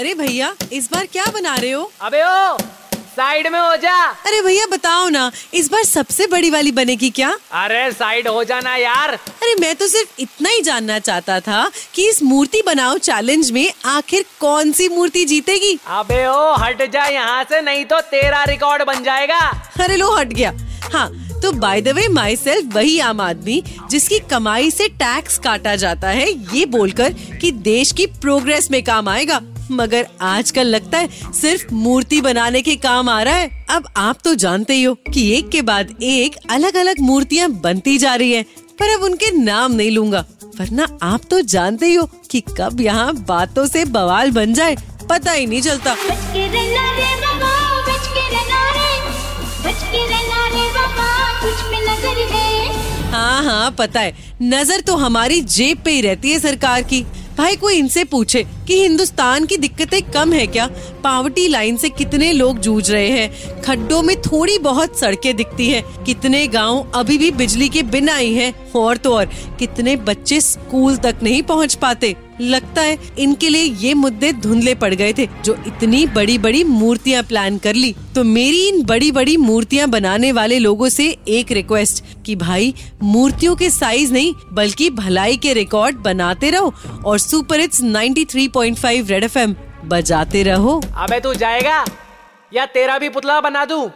अरे भैया इस बार क्या बना रहे हो? अबे ओ साइड में हो जा। अरे भैया बताओ ना इस बार सबसे बड़ी वाली बनेगी क्या? अरे साइड हो जाना यार। अरे मैं तो सिर्फ़ इतना ही जानना चाहता था कि इस मूर्ति बनाओ चैलेंज में आखिर कौन सी मूर्ति जीतेगी? अबे ओ हट जा यहाँ से नहीं तो तेरा रिकॉर्ड बन जाएगा। अरे लो हट गया। हाँ तो by the way my self वही आम आदमी जिसकी कमाई से टैक्स काटा जाता है ये बोलकर कि देश की प्रोग्रेस में काम आएगा। मगर आजकल लगता है सिर्फ़ मूर्ति बनाने के काम आ रहा है। अब आप तो जानते ही हो कि एक के बाद एक अलग अलग मूर्तियाँ बनती जा रही हैं पर अब उनके नाम नहीं लूँगा। वरना आप तो जानते ही हो कि कब यहाँ बातों से बवाल बन जाए पता ही नहीं चलता। हाँ हाँ पता है। नज़र तो हमारी जेब पे ही रहती है सरकार की। भाई कोई इनसे पूछे कि हिंदुस्तान की दिक्कतें कम है क्या? पावर्टी लाइन से कितने लोग जूझ रहे हैं? खड्डों में थोड़ी बहुत सड़कें दिखती हैं। कितने गाँव अभी भी बिजली के बिना ही हैं? और तो और, कितने बच्चे स्कूल तक नहीं पहुँच पाते? लगता है इनके लिए ये मुद्दे धुंधले पड़ गए थे, जो इतनी बड़ी बड़ी मूर्तियाँ प्लान कर ली। तो मेरी इन बड़ी बड़ी मूर्तियाँ बनाने वाले लोगों से एक रिक्वेस्ट कि भाई, मूर्तियों के साइज़ नहीं, बल्कि भलाई के रिकॉर्ड बनाते रहो और सुपर हिट्स 93.5 रेड एफएम बजाते रहो। अबे तू जाएगा या तेरा भी पुतला बना दूँ?